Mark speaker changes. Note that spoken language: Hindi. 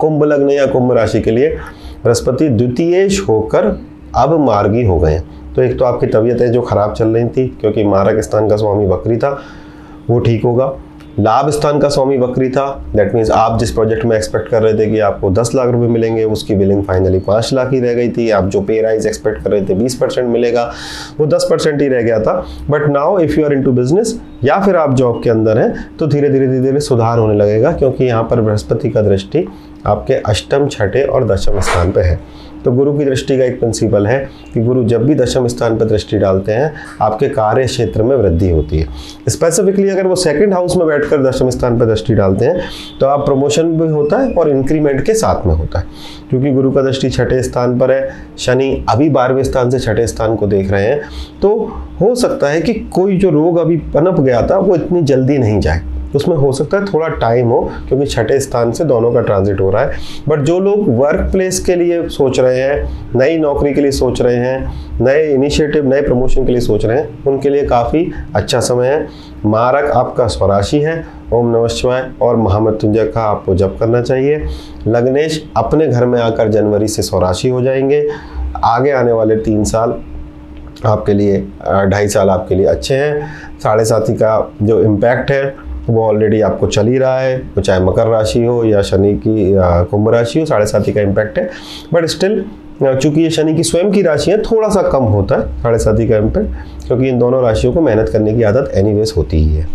Speaker 1: कुंभ लग्न या कुंभ राशि के लिए बृहस्पति द्वितीय होकर अब मार्गी हो गए तो एक तो आपकी तबीयत है जो खराब चल रही थी, क्योंकि मारक स्थान का स्वामी बकरी था, वो ठीक होगा। लाभ स्थान का स्वामी बकरी था। दैट मीन्स आप जिस प्रोजेक्ट में एक्सपेक्ट कर रहे थे कि आपको 10 लाख रुपए मिलेंगे, उसकी बिलिंग फाइनली 5 लाख ही रह गई थी। आप जो पे राइज एक्सपेक्ट कर रहे थे 20 परसेंट मिलेगा। वो 10 परसेंट ही रह गया था। But now if you are into business या फिर आप जॉब के अंदर हैं तो धीरे धीरे धीरे धीरे सुधार होने लगेगा, क्योंकि यहाँ पर बृहस्पति का दृष्टि आपके अष्टम, छठे और दशम स्थान पर है। तो गुरु की दृष्टि का एक प्रिंसिपल है कि गुरु जब भी दशम स्थान पर दृष्टि डालते हैं, आपके कार्य क्षेत्र में वृद्धि होती है। स्पेसिफिकली अगर वो सेकेंड हाउस में बैठकर दशम स्थान पर दृष्टि डालते हैं तो आप प्रमोशन भी होता है और इंक्रीमेंट के साथ में होता है। क्योंकि गुरु का दृष्टि छठे स्थान पर है, शनि अभी बारहवें स्थान से छठे स्थान को देख रहे हैं तो हो सकता है कि कोई जो रोग अभी पनप गया था, वो इतनी जल्दी नहीं जाए। उसमें हो सकता है थोड़ा टाइम हो, क्योंकि छठे स्थान से दोनों का ट्रांजिट हो रहा है। बट जो लोग वर्क प्लेस के लिए सोच रहे हैं, नई नौकरी के लिए सोच रहे हैं, नए इनिशिएटिव नए प्रमोशन के लिए सोच रहे हैं, उनके लिए काफ़ी अच्छा समय है। मारक आपका स्वराशि है, ओम नमः शिवाय, और महामृत्युंजय का आपको जप करना चाहिए। लग्नेश अपने घर में आकर जनवरी से स्वराशि हो जाएँगे। आगे आने वाले तीन साल आपके लिए ढाई साल आपके लिए अच्छे हैं। साढ़े साथी का जो इम्पैक्ट है वो ऑलरेडी आपको चल ही रहा है वो चाहे मकर राशि हो या शनि की कुंभ राशि हो, साढ़े साथी का इम्पैक्ट है। बट स्टिल चूँकि ये शनि की स्वयं की राशि है थोड़ा सा कम होता है साढ़े साथी का इम्पैक्ट क्योंकि इन दोनों राशियों को मेहनत करने की आदत एनी होती ही है।